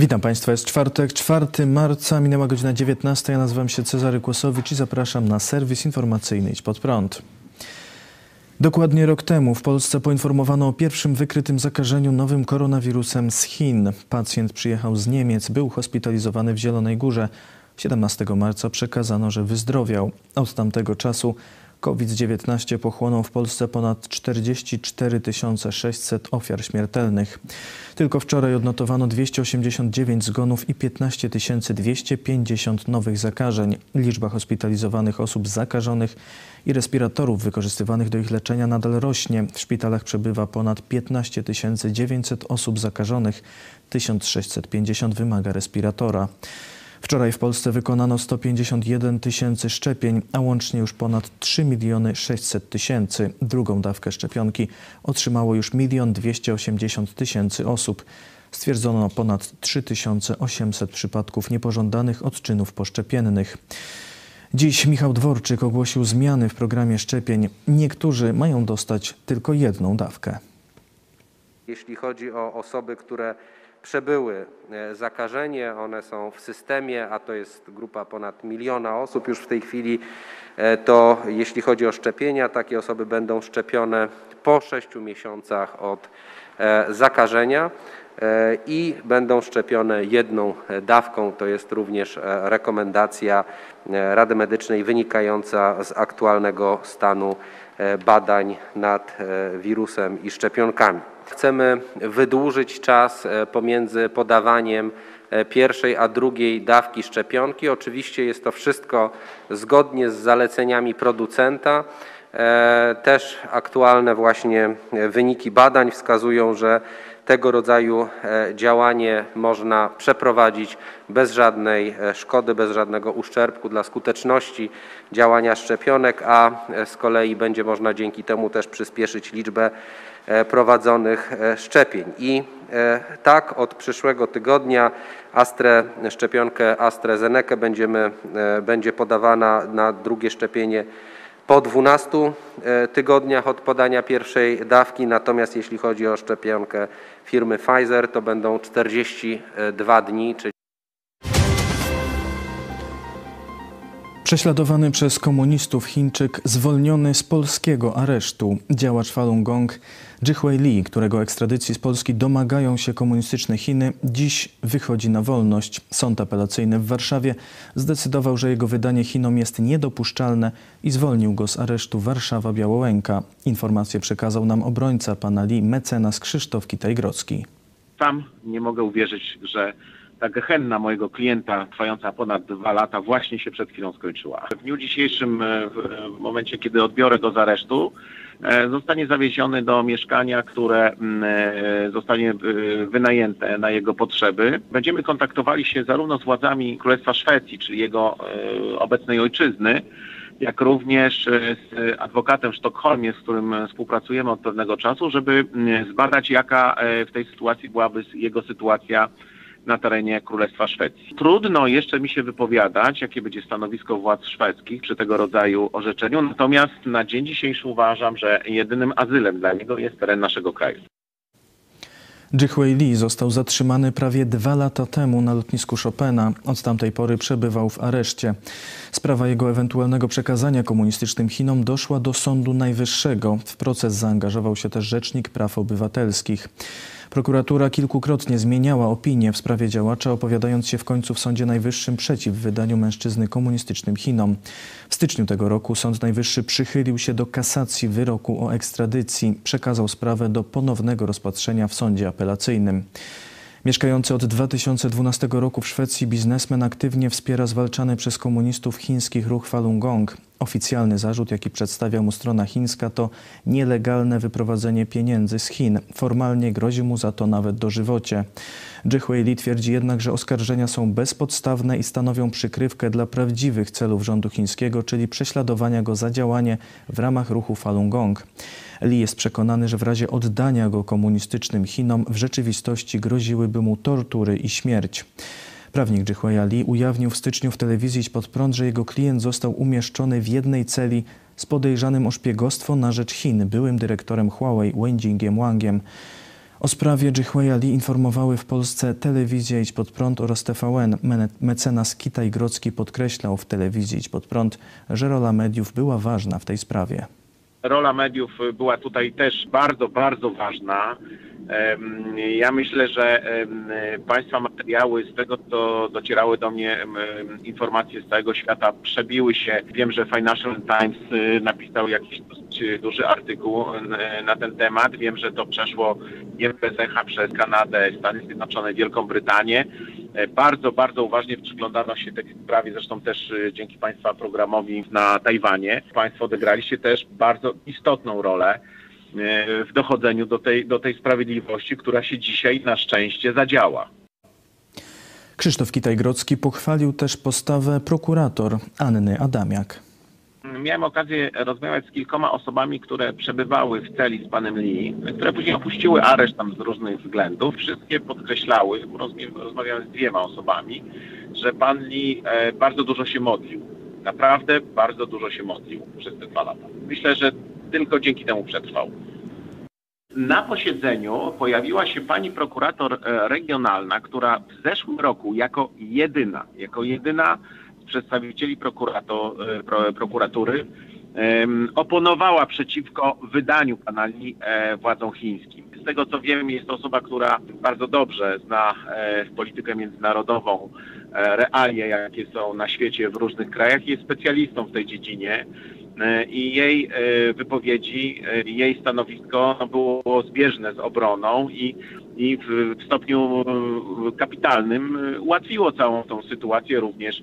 Witam Państwa, jest czwartek, 4 marca, minęła godzina 19. Ja nazywam się Cezary Kłosowicz i zapraszam na serwis informacyjny Idź Pod Prąd. Dokładnie rok temu w Polsce poinformowano o pierwszym wykrytym zakażeniu nowym koronawirusem z Chin. Pacjent przyjechał z Niemiec, był hospitalizowany w Zielonej Górze. 17 marca przekazano, że wyzdrowiał. Od tamtego czasu COVID-19 pochłonął w Polsce ponad 44 600 ofiar śmiertelnych. Tylko wczoraj odnotowano 289 zgonów i 15 250 nowych zakażeń. Liczba hospitalizowanych osób zakażonych i respiratorów wykorzystywanych do ich leczenia nadal rośnie. W szpitalach przebywa ponad 15 900 osób zakażonych, 1650 wymaga respiratora. Wczoraj w Polsce wykonano 151 tysięcy szczepień, a łącznie już ponad 3 miliony 600 tysięcy. Drugą dawkę szczepionki otrzymało już 1 280 tysięcy osób. Stwierdzono ponad 3800 przypadków niepożądanych odczynów poszczepiennych. Dziś Michał Dworczyk ogłosił zmiany w programie szczepień. Niektórzy mają dostać tylko jedną dawkę. Jeśli chodzi o osoby, które przebyły e, zakażenie, one są w systemie, a to jest grupa ponad miliona osób już w tej chwili, to jeśli chodzi o szczepienia, takie osoby będą szczepione po 6 miesiącach od e, zakażenia i będą szczepione jedną dawką. To jest również rekomendacja Rady Medycznej wynikająca z aktualnego stanu badań nad wirusem i szczepionkami. Chcemy wydłużyć czas e, pomiędzy podawaniem e, pierwszej a drugiej dawki szczepionki. Oczywiście jest to wszystko zgodnie z zaleceniami producenta. E, też aktualne właśnie wyniki badań wskazują, że tego rodzaju działanie można przeprowadzić bez żadnej szkody, bez żadnego uszczerbku dla skuteczności działania szczepionek, a z kolei będzie można dzięki temu też przyspieszyć liczbę E, prowadzonych e, szczepień. I e, tak od przyszłego tygodnia Astre, szczepionkę AstraZeneca będziemy, będzie podawana na drugie szczepienie po 12 tygodniach od podania pierwszej dawki, natomiast jeśli chodzi o szczepionkę firmy Pfizer, to będą 42 dni, czyli Prześladowany przez komunistów Chińczyk zwolniony z polskiego aresztu. Działacz Falun Gong Jihui Li, którego ekstradycji z Polski domagają się komunistyczne Chiny, dziś wychodzi na wolność. Sąd apelacyjny w Warszawie zdecydował, że jego wydanie Chinom jest niedopuszczalne i zwolnił go z aresztu Warszawa-Białołęka. Informację przekazał nam obrońca pana Li, mecenas Krzysztof Kitaj-Grodzki. Sam nie mogę uwierzyć, że ta gehenna mojego klienta, trwająca ponad dwa lata, właśnie się przed chwilą skończyła. W dniu dzisiejszym, e, w momencie, kiedy odbiorę go z aresztu, e, zostanie zawieziony do mieszkania, które mm, e, zostanie wynajęte na jego potrzeby. Będziemy kontaktowali się zarówno z władzami Królestwa Szwecji, czyli jego obecnej ojczyzny, jak również z adwokatem w Sztokholmie, z którym współpracujemy od pewnego czasu, żeby mm, zbadać, jaka w tej sytuacji byłaby jego sytuacja na terenie Królestwa Szwecji. Trudno jeszcze mi się wypowiadać, jakie będzie stanowisko władz szwedzkich przy tego rodzaju orzeczeniu, natomiast na dzień dzisiejszy uważam, że jedynym azylem dla niego jest teren naszego kraju. Jihui Lee został zatrzymany prawie dwa lata temu na lotnisku Chopina. Od tamtej pory przebywał w areszcie. Sprawa jego ewentualnego przekazania komunistycznym Chinom doszła do Sądu Najwyższego. W proces zaangażował się też Rzecznik Praw Obywatelskich. Prokuratura kilkukrotnie zmieniała opinię w sprawie działacza, opowiadając się w końcu w Sądzie Najwyższym przeciw wydaniu mężczyzny komunistycznym Chinom. W styczniu tego roku Sąd Najwyższy przychylił się do kasacji wyroku o ekstradycji, przekazał sprawę do ponownego rozpatrzenia w sądzie apelacyjnym. Mieszkający od 2012 roku w Szwecji biznesmen aktywnie wspiera zwalczany przez komunistów chińskich ruch Falun Gong. Oficjalny zarzut, jaki przedstawia mu strona chińska, to nielegalne wyprowadzenie pieniędzy z Chin. Formalnie grozi mu za to nawet dożywocie. Jihui Li twierdzi jednak, że oskarżenia są bezpodstawne i stanowią przykrywkę dla prawdziwych celów rządu chińskiego, czyli prześladowania go za działanie w ramach ruchu Falun Gong. Li jest przekonany, że w razie oddania go komunistycznym Chinom w rzeczywistości groziłyby mu tortury i śmierć. Prawnik Jihuaya Li ujawnił w styczniu w telewizji pod prąd, że jego klient został umieszczony w jednej celi z podejrzanym o szpiegostwo na rzecz Chin, byłym dyrektorem Huawei Wenjingiem Wangiem. O sprawie Lee informowały w Polsce telewizja Idź Pod Prąd oraz TVN. Mecenas Kitaj Grodzki podkreślał w telewizji Idź Pod Prąd, że rola mediów była ważna w tej sprawie. Rola mediów była tutaj też bardzo, bardzo ważna. Ja myślę, że Państwa materiały, z tego co docierały do mnie informacje z całego świata, przebiły się. Wiem, że Financial Times y, napisał jakiś duży artykuł na ten temat. Wiem, że to przeszło nie echa przez Kanadę, Stany Zjednoczone, Wielką Brytanię. E, Bardzo, bardzo uważnie przyglądano się tej sprawie, zresztą też y, dzięki Państwa programowi na Tajwanie. Państwo odegraliście też bardzo istotną rolę e, w dochodzeniu do tej, do tej sprawiedliwości, która się dzisiaj na szczęście zadziała. Krzysztof Kitaj-Grodzki pochwalił też postawę prokurator Anny Adamiak. Miałem okazję rozmawiać z kilkoma osobami, które przebywały w celi z panem Lee, które później opuściły areszt tam z różnych względów. Wszystkie podkreślały, rozmawiałem z dwiema osobami, że pan Lee e, bardzo dużo się modlił. Naprawdę bardzo dużo się modlił przez te dwa lata. Myślę, że tylko dzięki temu przetrwał. Na posiedzeniu pojawiła się pani prokurator e, regionalna, która w zeszłym roku jako jedyna, jako jedyna przedstawicieli e, pro, prokuratury oponowała przeciwko wydaniu pana Lee e, władzom chińskim. Z tego co wiem, jest to osoba, która bardzo dobrze zna e, politykę międzynarodową, realia, jakie są na świecie w różnych krajach, jest specjalistą w tej dziedzinie. I jej wypowiedzi, jej stanowisko no, było zbieżne z obroną i, i w, stopniu kapitalnym ułatwiło całą tą sytuację również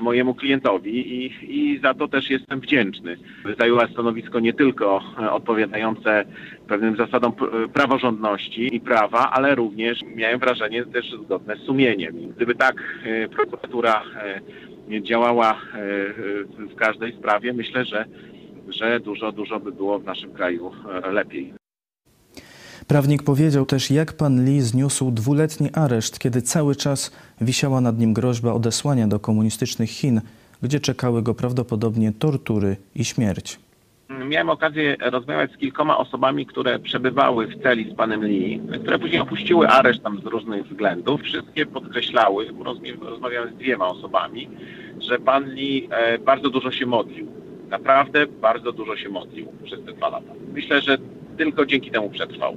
mojemu klientowi i, i za to też jestem wdzięczny. Zajęła stanowisko nie tylko e, odpowiadające pewnym zasadom p- praworządności i prawa, ale również miałem wrażenie też zgodne z sumieniem. Gdyby tak e, prokuratura e, działała e, e, w każdej sprawie, myślę, że, że dużo, dużo by było w naszym kraju e, lepiej. Prawnik powiedział też, jak pan Lee zniósł dwuletni areszt, kiedy cały czas wisiała nad nim groźba odesłania do komunistycznych Chin, gdzie czekały go prawdopodobnie tortury i śmierć. Miałem okazję rozmawiać z kilkoma osobami, które przebywały w celi z panem Lee, które później opuściły areszt tam z różnych względów. Wszystkie podkreślały, rozmawiałem z dwiema osobami, że pan Lee e, bardzo dużo się modlił. Naprawdę bardzo dużo się modlił przez te dwa lata. Myślę, że tylko dzięki temu przetrwał.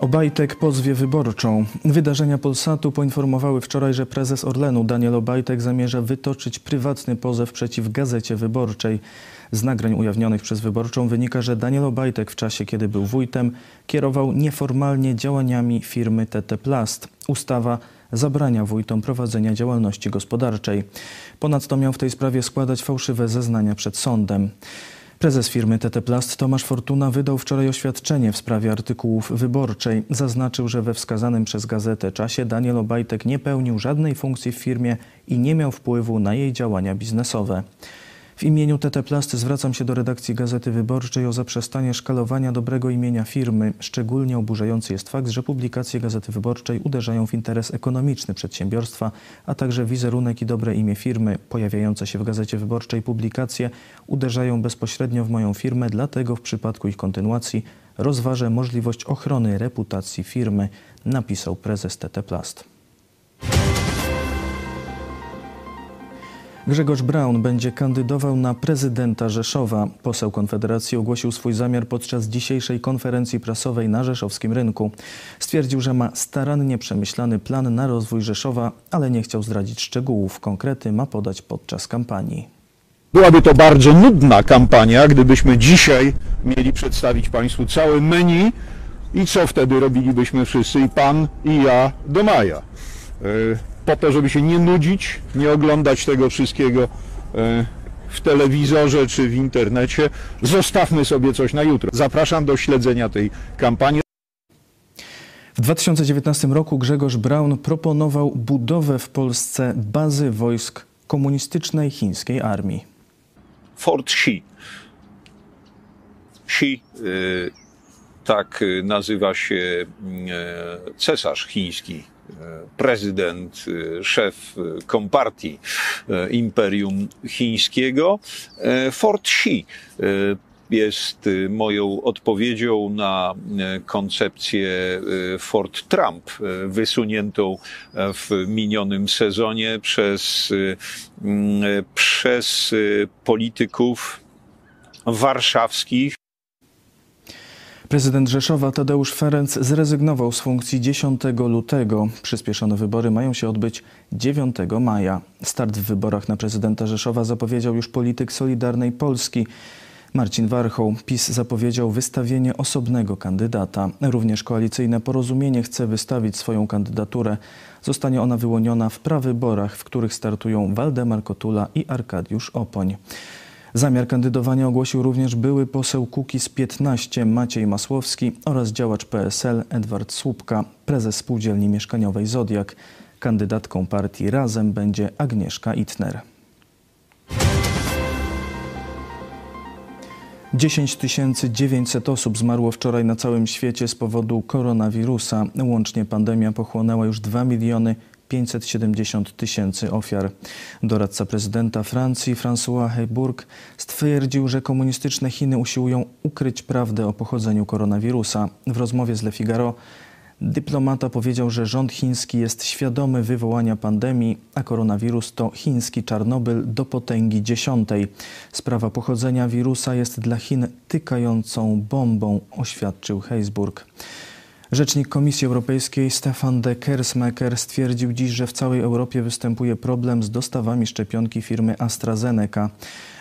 Obajtek pozwie wyborczą. Wydarzenia Polsatu poinformowały wczoraj, że prezes Orlenu Daniel Obajtek zamierza wytoczyć prywatny pozew przeciw Gazecie Wyborczej. Z nagrań ujawnionych przez Wyborczą wynika, że Daniel Obajtek w czasie, kiedy był wójtem, kierował nieformalnie działaniami firmy TT Plast. Ustawa zabrania wójtom prowadzenia działalności gospodarczej. Ponadto miał w tej sprawie składać fałszywe zeznania przed sądem. Prezes firmy TT Plast Tomasz Fortuna wydał wczoraj oświadczenie w sprawie artykułów wyborczej. Zaznaczył, że we wskazanym przez gazetę czasie Daniel Obajtek nie pełnił żadnej funkcji w firmie i nie miał wpływu na jej działania biznesowe. W imieniu TT Plast zwracam się do redakcji Gazety Wyborczej o zaprzestanie szkalowania dobrego imienia firmy. Szczególnie oburzający jest fakt, że publikacje Gazety Wyborczej uderzają w interes ekonomiczny przedsiębiorstwa, a także wizerunek i dobre imię firmy. Pojawiające się w Gazecie Wyborczej publikacje uderzają bezpośrednio w moją firmę, dlatego w przypadku ich kontynuacji rozważę możliwość ochrony reputacji firmy, napisał prezes TT Plast. Grzegorz Braun będzie kandydował na prezydenta Rzeszowa. Poseł Konfederacji ogłosił swój zamiar podczas dzisiejszej konferencji prasowej na rzeszowskim rynku. Stwierdził, że ma starannie przemyślany plan na rozwój Rzeszowa, ale nie chciał zdradzić szczegółów. Konkrety ma podać podczas kampanii. Byłaby to bardzo nudna kampania, gdybyśmy dzisiaj mieli przedstawić Państwu całe menu i co wtedy robilibyśmy wszyscy, i Pan, i ja, do maja. E, Po to, żeby się nie nudzić, nie oglądać tego wszystkiego e, w telewizorze czy w internecie, zostawmy sobie coś na jutro. Zapraszam do śledzenia tej kampanii. W 2019 roku Grzegorz Braun proponował budowę w Polsce bazy wojsk komunistycznej chińskiej armii. Fort Xi. Xi, y, tak y, nazywa się y, cesarz chiński, prezydent, y, szef y, kompartii y, Imperium Chińskiego. Y, Fort Xi. jest moją odpowiedzią na koncepcję Fort Trump, wysuniętą w minionym sezonie przez, mm, przez polityków warszawskich. Prezydent Rzeszowa Tadeusz Ferenc zrezygnował z funkcji 10 lutego. Przyspieszone wybory mają się odbyć 9 maja. Start w wyborach na prezydenta Rzeszowa zapowiedział już polityk Solidarnej Polski. Marcin Warchoł. PiS zapowiedział wystawienie osobnego kandydata. Również koalicyjne porozumienie chce wystawić swoją kandydaturę. Zostanie ona wyłoniona w prawyborach, w których startują Waldemar Kotula i Arkadiusz Opoń. Zamiar kandydowania ogłosił również były poseł Kukiz 15 Maciej Masłowski oraz działacz PSL Edward Słupka, prezes spółdzielni mieszkaniowej Zodiak. Kandydatką partii Razem będzie Agnieszka Itner. 10 900 osób zmarło wczoraj na całym świecie z powodu koronawirusa. Łącznie pandemia pochłonęła już 2 miliony 570 tysięcy ofiar. Doradca prezydenta Francji François Heybourg stwierdził, że komunistyczne Chiny usiłują ukryć prawdę o pochodzeniu koronawirusa. W rozmowie z Le Figaro Dyplomata powiedział, że rząd chiński jest świadomy wywołania pandemii, a koronawirus to chiński Czarnobyl do potęgi dziesiątej. Sprawa pochodzenia wirusa jest dla Chin tykającą bombą, oświadczył Heisburg. Rzecznik Komisji Europejskiej Stefan de Kersmaker stwierdził dziś, że w całej Europie występuje problem z dostawami szczepionki firmy AstraZeneca.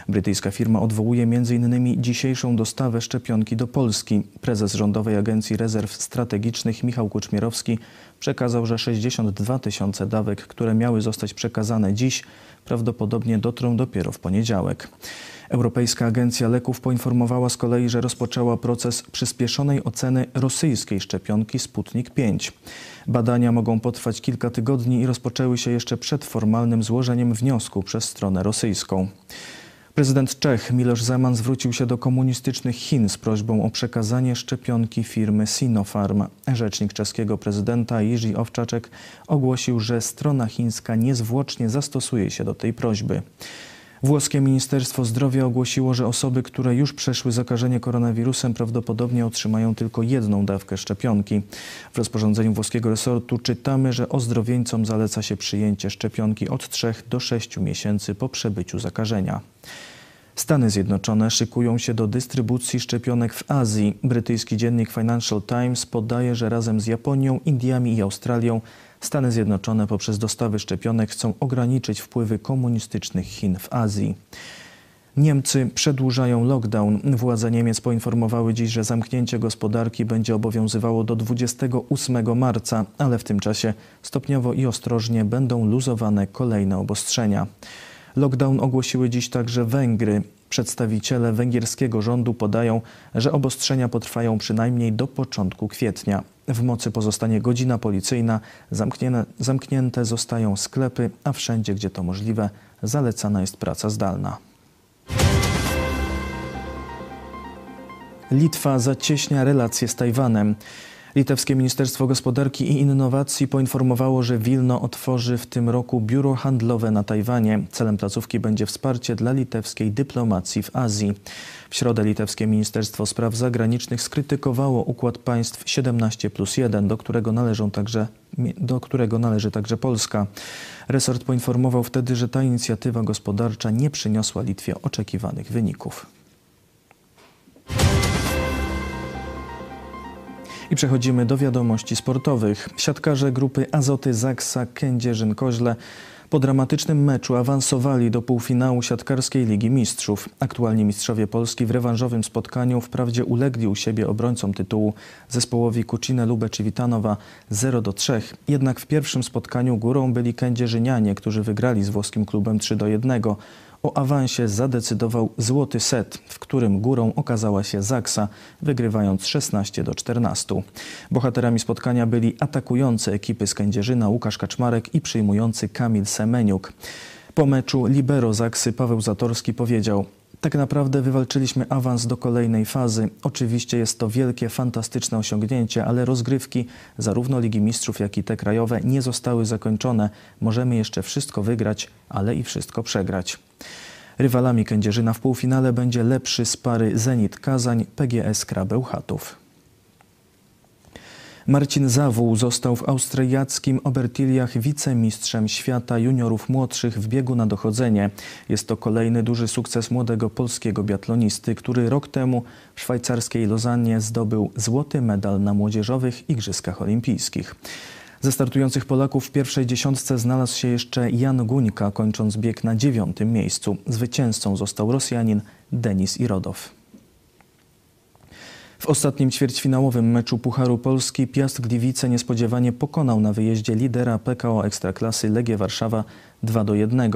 Brytyjska firma odwołuje m.in. dzisiejszą dostawę szczepionki do Polski. Prezes Rządowej Agencji Rezerw Strategicznych Michał Kuczmierowski przekazał, że 62 tysiące dawek, które miały zostać przekazane dziś, prawdopodobnie dotrą dopiero w poniedziałek. Europejska Agencja Leków poinformowała z kolei, że rozpoczęła proces przyspieszonej oceny rosyjskiej szczepionki Sputnik 5. Badania mogą potrwać kilka tygodni i rozpoczęły się jeszcze przed formalnym złożeniem wniosku przez stronę rosyjską. Prezydent Czech Miloš Zeman zwrócił się do komunistycznych Chin z prośbą o przekazanie szczepionki firmy Sinopharm. Rzecznik czeskiego prezydenta Jiří Owczaczek ogłosił, że strona chińska niezwłocznie zastosuje się do tej prośby. Włoskie Ministerstwo Zdrowia ogłosiło, że osoby, które już przeszły zakażenie koronawirusem prawdopodobnie otrzymają tylko jedną dawkę szczepionki. W rozporządzeniu włoskiego resortu czytamy, że ozdrowieńcom zaleca się przyjęcie szczepionki od 3 do 6 miesięcy po przebyciu zakażenia. Stany Zjednoczone szykują się do dystrybucji szczepionek w Azji. Brytyjski dziennik Financial Times podaje, że razem z Japonią, Indiami i Australią Stany Zjednoczone poprzez dostawy szczepionek chcą ograniczyć wpływy komunistycznych Chin w Azji. Niemcy przedłużają lockdown. Władze Niemiec poinformowały dziś, że zamknięcie gospodarki będzie obowiązywało do 28 marca, ale w tym czasie stopniowo i ostrożnie będą luzowane kolejne obostrzenia. Lockdown ogłosiły dziś także Węgry. Przedstawiciele węgierskiego rządu podają, że obostrzenia potrwają przynajmniej do początku kwietnia. W mocy pozostanie godzina policyjna, zamknięte, zostają sklepy, a wszędzie, gdzie to możliwe, zalecana jest praca zdalna. Litwa zacieśnia relacje z Tajwanem. Litewskie Ministerstwo Gospodarki i Innowacji poinformowało, że Wilno otworzy w tym roku biuro handlowe na Tajwanie. Celem placówki będzie wsparcie dla litewskiej dyplomacji w Azji. W środę litewskie Ministerstwo Spraw Zagranicznych skrytykowało układ państw 17 plus 1, do którego, należą także, do którego należy także Polska. Resort poinformował wtedy, że ta inicjatywa gospodarcza nie przyniosła Litwie oczekiwanych wyników. I przechodzimy do wiadomości sportowych. Siatkarze grupy Azoty Zaksa Kędzierzyn-Koźle po dramatycznym meczu awansowali do półfinału siatkarskiej Ligi Mistrzów. Aktualni mistrzowie Polski w rewanżowym spotkaniu wprawdzie ulegli u siebie obrońcom tytułu zespołowi Kucinę Lubę czy Witanowa 0 do 3. Jednak w pierwszym spotkaniu górą byli kędzierzynianie, którzy wygrali z włoskim klubem 3 do 1. O awansie zadecydował złoty set, w którym górą okazała się Zaksa, wygrywając 16 do 14. Bohaterami spotkania byli atakujący ekipy z Kędzierzyna Łukasz Kaczmarek i przyjmujący Kamil Semeniuk. Po meczu libero Zaksy Paweł Zatorski powiedział tak naprawdę wywalczyliśmy awans do kolejnej fazy. Oczywiście jest to wielkie, fantastyczne osiągnięcie, ale rozgrywki zarówno Ligi Mistrzów, jak i te krajowe nie zostały zakończone. Możemy jeszcze wszystko wygrać, ale i wszystko przegrać. Rywalami Kędzierzyna w półfinale będzie lepszy z pary Zenit Kazań PGS Krabełchatów. Marcin Zawół został w austriackim Obertiliach wicemistrzem świata juniorów młodszych w biegu na dochodzenie. Jest to kolejny duży sukces młodego polskiego biatlonisty, który rok temu w szwajcarskiej Lozannie zdobył złoty medal na młodzieżowych Igrzyskach Olimpijskich. Ze startujących Polaków w pierwszej dziesiątce znalazł się jeszcze Jan Guńka, kończąc bieg na dziewiątym miejscu. Zwycięzcą został Rosjanin Denis Irodow. W ostatnim ćwierćfinałowym meczu Pucharu Polski Piast Gliwice niespodziewanie pokonał na wyjeździe lidera PKO Ekstraklasy Legię Warszawa 2 do 1.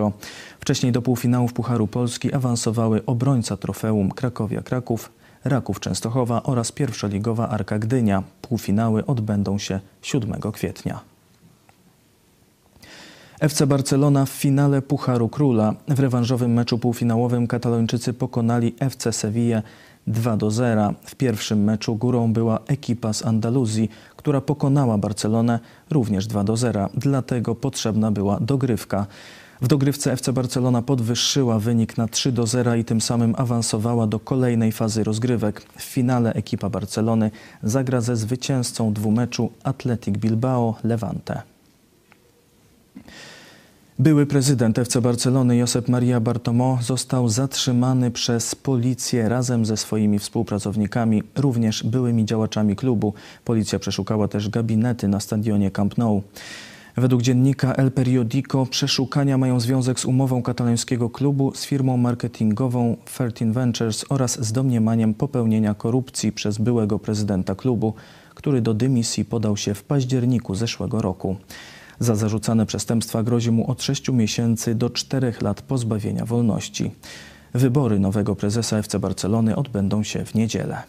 Wcześniej do półfinałów Pucharu Polski awansowały obrońca trofeum Krakowia Kraków, Raków Częstochowa oraz pierwszoligowa Arka Gdynia. Półfinały odbędą się 7 kwietnia. FC Barcelona w finale Pucharu Króla. W rewanżowym meczu półfinałowym Katalończycy pokonali FC Sevilla 2 do 0. W pierwszym meczu górą była ekipa z Andaluzji, która pokonała Barcelonę również 2 do 0. Dlatego potrzebna była dogrywka. W dogrywce FC Barcelona podwyższyła wynik na 3 do 0 i tym samym awansowała do kolejnej fazy rozgrywek. W finale ekipa Barcelony zagra ze zwycięzcą dwumeczu Athletic Bilbao Levante. Były prezydent FC Barcelony Josep Maria Bartomeu został zatrzymany przez policję razem ze swoimi współpracownikami, również byłymi działaczami klubu. Policja przeszukała też gabinety na stadionie Camp Nou. Według dziennika El Periodico przeszukania mają związek z umową katalońskiego klubu z firmą marketingową Fertin Ventures oraz z domniemaniem popełnienia korupcji przez byłego prezydenta klubu, który do dymisji podał się w październiku zeszłego roku. Za zarzucane przestępstwa grozi mu od 6 miesięcy do 4 lat pozbawienia wolności. Wybory nowego prezesa FC Barcelony odbędą się w niedzielę.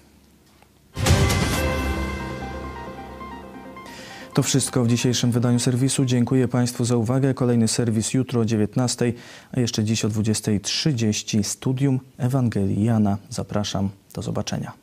To wszystko w dzisiejszym wydaniu serwisu. Dziękuję Państwu za uwagę. Kolejny serwis jutro o 19, a jeszcze dziś o 20.30 Studium Ewangelii Jana. Zapraszam. Do zobaczenia.